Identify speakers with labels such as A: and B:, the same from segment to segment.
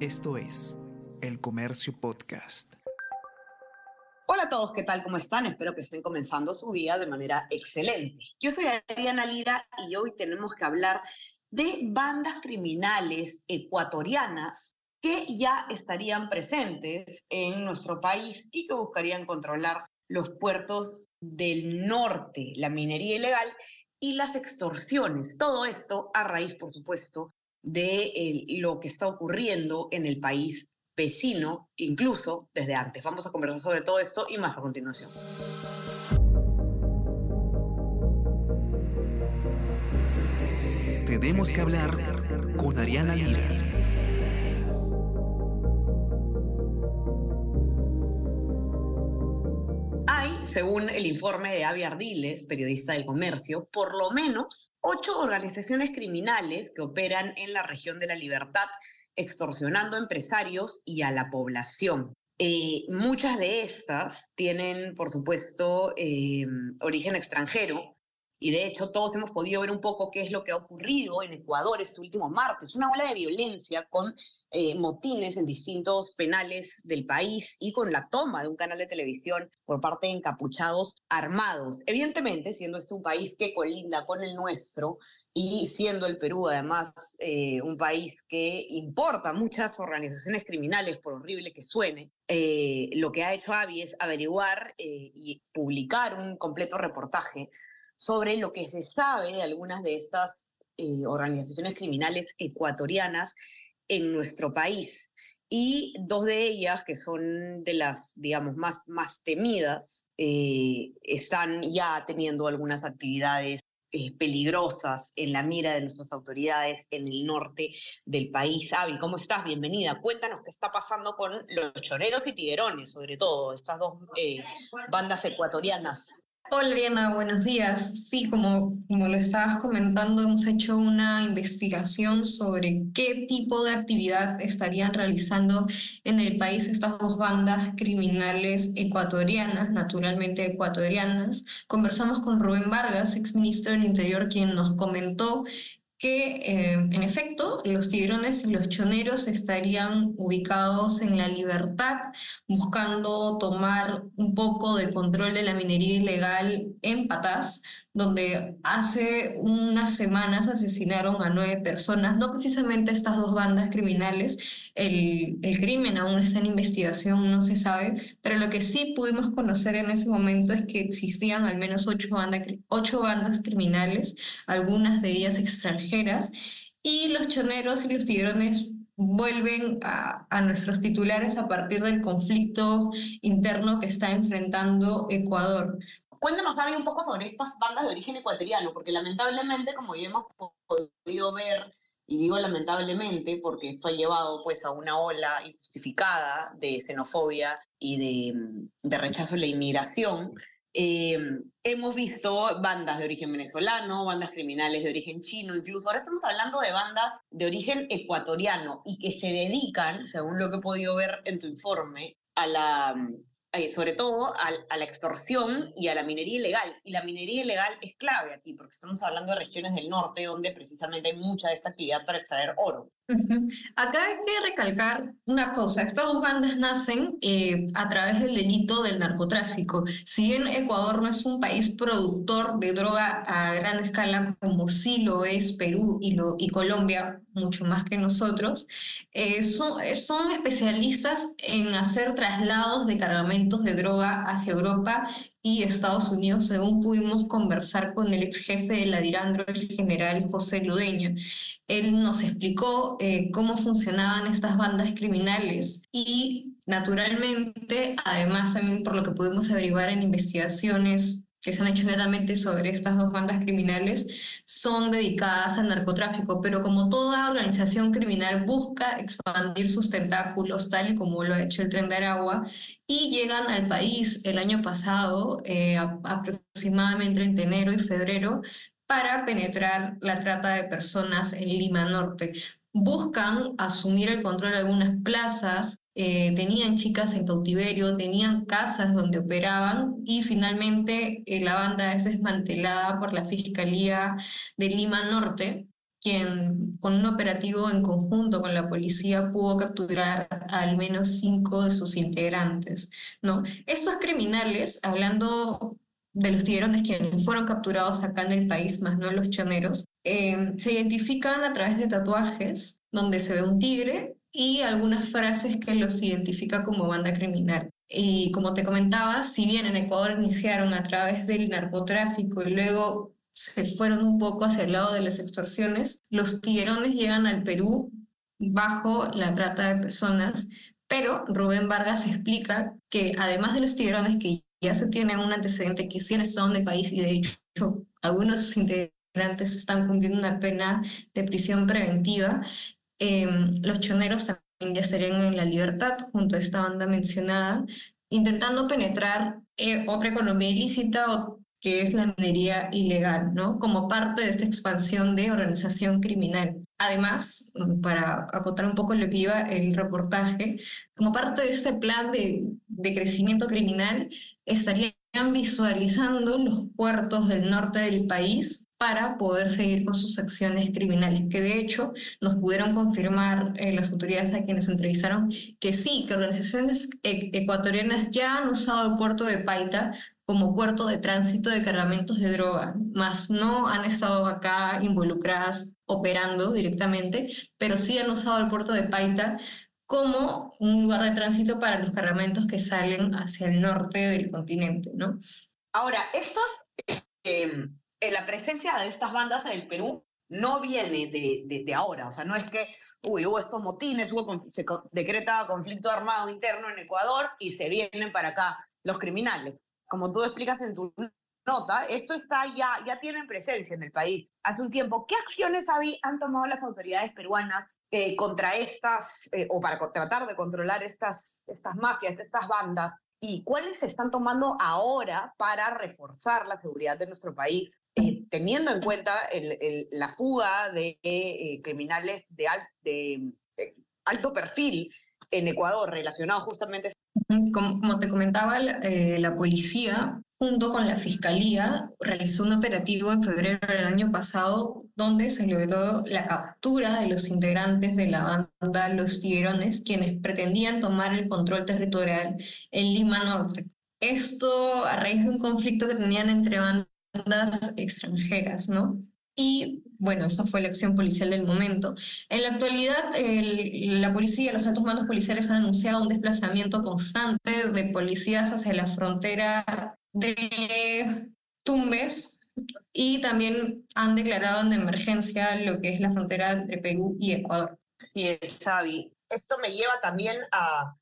A: Esto es El Comercio Podcast.
B: Hola a todos, ¿qué tal? ¿Cómo están? Espero que estén comenzando su día de manera excelente. Yo soy Adriana Lira y hoy tenemos que hablar de bandas criminales ecuatorianas que ya estarían presentes en nuestro país y que buscarían controlar los puertos del norte, la minería ilegal y las extorsiones. Todo esto a raíz, por supuesto, de lo que está ocurriendo en el país vecino, incluso desde antes. Vamos a conversar sobre todo esto y más a continuación.
A: Tenemos que hablar con Ariana Lira.
B: Según el informe de Avi Ardiles, periodista del comercio, por lo menos ocho organizaciones criminales que operan en la región de la libertad, extorsionando a empresarios y a la población. Eh, muchas de estas tienen, por supuesto, eh, origen extranjero, y de hecho, todos hemos podido ver un poco qué es lo que ha ocurrido en Ecuador este último martes. Una ola de violencia con eh, motines en distintos penales del país y con la toma de un canal de televisión por parte de encapuchados armados. Evidentemente, siendo este un país que colinda con el nuestro y siendo el Perú además eh, un país que importa muchas organizaciones criminales, por horrible que suene, eh, lo que ha hecho Avi es averiguar y publicar un completo reportaje sobre lo que se sabe de algunas de estas eh, organizaciones criminales ecuatorianas en nuestro país. Y dos de ellas, que son de las, digamos, más, más temidas, eh, están ya teniendo algunas actividades eh, peligrosas en la mira de nuestras autoridades en el norte del país. Avi, ¿cómo estás? Bienvenida. Cuéntanos qué está pasando con los choreros y tiguerones, sobre todo, estas dos bandas ecuatorianas.
C: Hola Diana, buenos días. Sí, como, como lo estabas comentando, hemos hecho una investigación sobre qué tipo de actividad estarían realizando en el país estas dos bandas criminales ecuatorianas, naturalmente ecuatorianas. Conversamos con Rubén Vargas, exministro del Interior, quien nos comentó que eh, en efecto los tigrones y los choneros estarían ubicados en la libertad, buscando tomar un poco de control de la minería ilegal en Patás, donde hace unas semanas asesinaron a nueve personas, no precisamente estas dos bandas criminales, el, el, crimen aún está en investigación, no se sabe, pero lo que sí pudimos conocer en ese momento es que existían al menos ocho, ocho bandas criminales, algunas de ellas extranjeras, y los choneros y los tigrones vuelven a, a, nuestros titulares a partir del conflicto interno que está enfrentando Ecuador.
B: Cuéntanos, David, un poco sobre estas bandas de origen ecuatoriano, porque lamentablemente, como ya hemos podido ver, y digo lamentablemente porque esto ha llevado pues a una ola injustificada de xenofobia y de, de rechazo a la inmigración, eh, hemos visto bandas de origen venezolano, bandas criminales de origen chino, incluso ahora estamos hablando de bandas de origen ecuatoriano y que se dedican, según lo que he podido ver en tu informe, a la eh, sobre todo a, la extorsión y a la minería ilegal. Y la minería ilegal es clave aquí, porque estamos hablando de regiones del norte donde precisamente hay mucha de esta actividad para extraer oro.
C: Acá hay que recalcar una cosa, estas dos bandas nacen eh, a través del delito del narcotráfico. Si bien Ecuador no es un país productor de droga a gran escala como sí lo es Perú y, lo, y Colombia, mucho más que nosotros, eh, son, son especialistas en hacer traslados de de droga hacia Europa y Estados Unidos, según pudimos conversar con el ex jefe de la Dirandro, el general José Ludeño. Él nos explicó eh, cómo funcionaban estas bandas criminales y, naturalmente, además también por lo que pudimos averiguar en investigaciones que se han hecho netamente sobre estas dos bandas criminales son dedicadas al narcotráfico, pero como toda organización criminal busca expandir sus tentáculos, tal y como lo ha hecho el Tren de Aragua, y llegan al país el año pasado, eh, aproximadamente entre enero y febrero, para penetrar la trata de personas en Lima Norte. Buscan asumir el control de algunas plazas eh, tenían chicas en cautiverio, tenían casas donde operaban y finalmente eh, la banda es desmantelada por la Fiscalía de Lima Norte, quien con un operativo en conjunto con la policía pudo capturar al menos cinco de sus integrantes. ¿no? Estos criminales, hablando de los tiburones quienes fueron capturados acá en el país, más no los choneros, eh, se identifican a través de tatuajes donde se ve un tigre y algunas frases que los identifica como banda criminal. Y como te comentaba, si bien en Ecuador iniciaron a través del narcotráfico y luego se fueron un poco hacia el lado de las extorsiones, los tiguerones llegan al Perú bajo la trata de personas, pero Rubén Vargas explica que además de los tiguerones que ya se tiene un antecedente que sí han estado en el país y de hecho algunos integrantes están cumpliendo una pena de prisión preventiva, em, los choneros también ya estarían en la libertad junto a esta banda mencionada, intentando penetrar eh, otra economía ilícita o que es la minería ilegal, ¿no? Como parte de esta expansión de organización criminal. Además, para acotar un poco lo que iba el reportaje, como parte de este plan de crecimiento criminal, estarían visualizando los puertos del norte del país para poder seguir con sus acciones criminales, que de hecho nos pudieron confirmar eh, las autoridades a quienes entrevistaron que sí, que organizaciones e, ecuatorianas ya han usado el puerto de Paita como puerto de tránsito de cargamentos de droga, más no han estado acá involucradas operando directamente, pero sí han usado el puerto de Paita como un lugar de tránsito para los cargamentos que salen hacia el norte del continente, ¿no?
B: Ahora, estas, eh, la presencia de estas bandas en el Perú no viene de, de, de, ahora, o sea, no es que, uy, hubo estos motines, hubo, se decreta conflicto armado interno en Ecuador y se vienen para acá los criminales como tú explicas en tu nota, esto está ya, ya tienen presencia en el país hace un tiempo. ¿Qué acciones han tomado las autoridades peruanas eh, contra estas, eh, o para tratar de controlar estas, estas mafias, estas bandas? ¿Y cuáles se están tomando ahora para reforzar la seguridad de nuestro país, eh, teniendo en cuenta el, el, la fuga de criminales de, al, de alto perfil en Ecuador relacionados justamente
C: como, te comentaba, eh, la policía, junto con la fiscalía, realizó un operativo en febrero del año pasado donde se logró la captura de los integrantes de la banda Los Tiguerones, quienes pretendían tomar el control territorial en Lima Norte. Esto a raíz de un conflicto que tenían entre bandas extranjeras, ¿no? Y bueno, esa fue la acción policial del momento. En la actualidad, la policía, los altos mandos policiales han anunciado un desplazamiento constante de policías hacia la frontera de Tumbes y también han declarado en emergencia lo que es la frontera entre Perú y Ecuador.
B: Sí, es, Xavi. Esto me lleva también a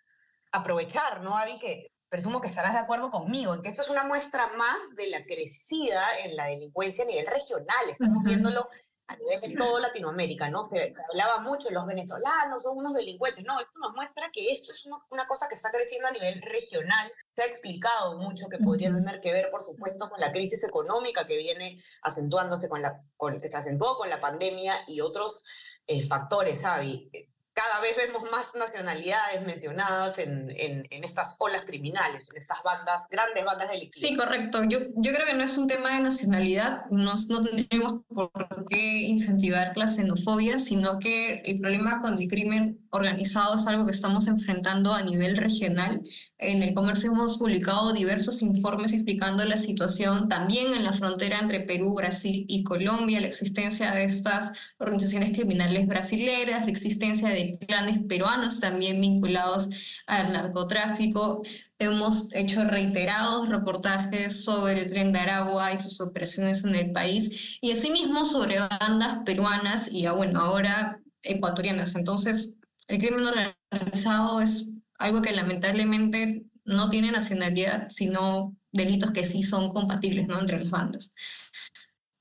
B: aprovechar, ¿no, Avi? Que presumo que estarás de acuerdo conmigo, en que esto es una muestra más de la crecida en la delincuencia a nivel regional. Estamos viéndolo a nivel de toda Latinoamérica, ¿no? Se, se, hablaba mucho de los venezolanos son unos delincuentes. No, esto nos muestra que esto es una, una, cosa que está creciendo a nivel regional. Se ha explicado mucho que podría tener que ver, por supuesto, con la crisis económica que viene acentuándose con la, con, se acentuó con la pandemia y otros eh, factores, Xavi cada vez vemos más nacionalidades mencionadas en, en, estas olas criminales, en estas bandas, grandes bandas delictivas.
C: Sí, correcto. Yo, yo creo que no es un tema de nacionalidad, no, no tendríamos por qué incentivar la xenofobia, sino que el problema con el crimen organizado es algo que estamos enfrentando a nivel regional. En el comercio hemos publicado diversos informes explicando la situación también en la frontera entre Perú, Brasil y Colombia, la existencia de estas organizaciones criminales brasileras, la existencia de clanes peruanos también vinculados al narcotráfico. Hemos hecho reiterados reportajes sobre el tren de Aragua y sus operaciones en el país, y asimismo sobre bandas peruanas y, ah, bueno, ahora ecuatorianas. Entonces, el crimen organizado es algo que lamentablemente no tiene nacionalidad, sino delitos que sí son compatibles ¿no? entre las bandas.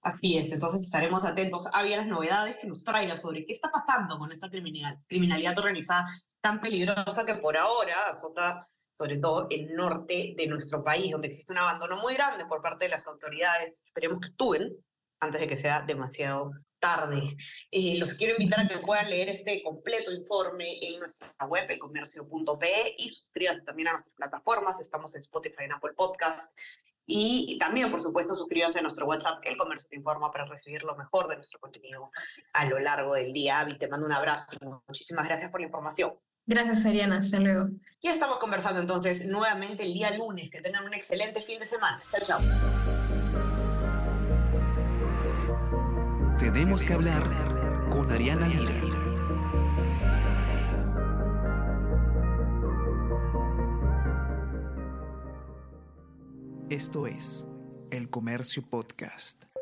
B: Así es, entonces estaremos atentos a las novedades que nos traiga sobre qué está pasando con esa criminalidad, criminalidad organizada tan peligrosa que por ahora azota sobre todo el norte de nuestro país, donde existe un abandono muy grande por parte de las autoridades. Esperemos que actúen antes de que sea demasiado tarde. Eh, los quiero invitar a que puedan leer este completo informe en nuestra web, elcomercio.pe, y suscríbanse también a nuestras plataformas. Estamos en Spotify, en Apple Podcasts Y también, por supuesto, suscríbanse a nuestro WhatsApp, El Comercio Te Informa, para recibir lo mejor de nuestro contenido a lo largo del día. Avi, te mando un abrazo. Muchísimas gracias por la información.
C: Gracias, Ariana. Hasta luego.
B: Ya estamos conversando entonces nuevamente el día lunes. Que tengan un excelente fin de semana. Chao, chao.
A: Tenemos que hablar con Ariana Lira. Esto es El Comercio Podcast.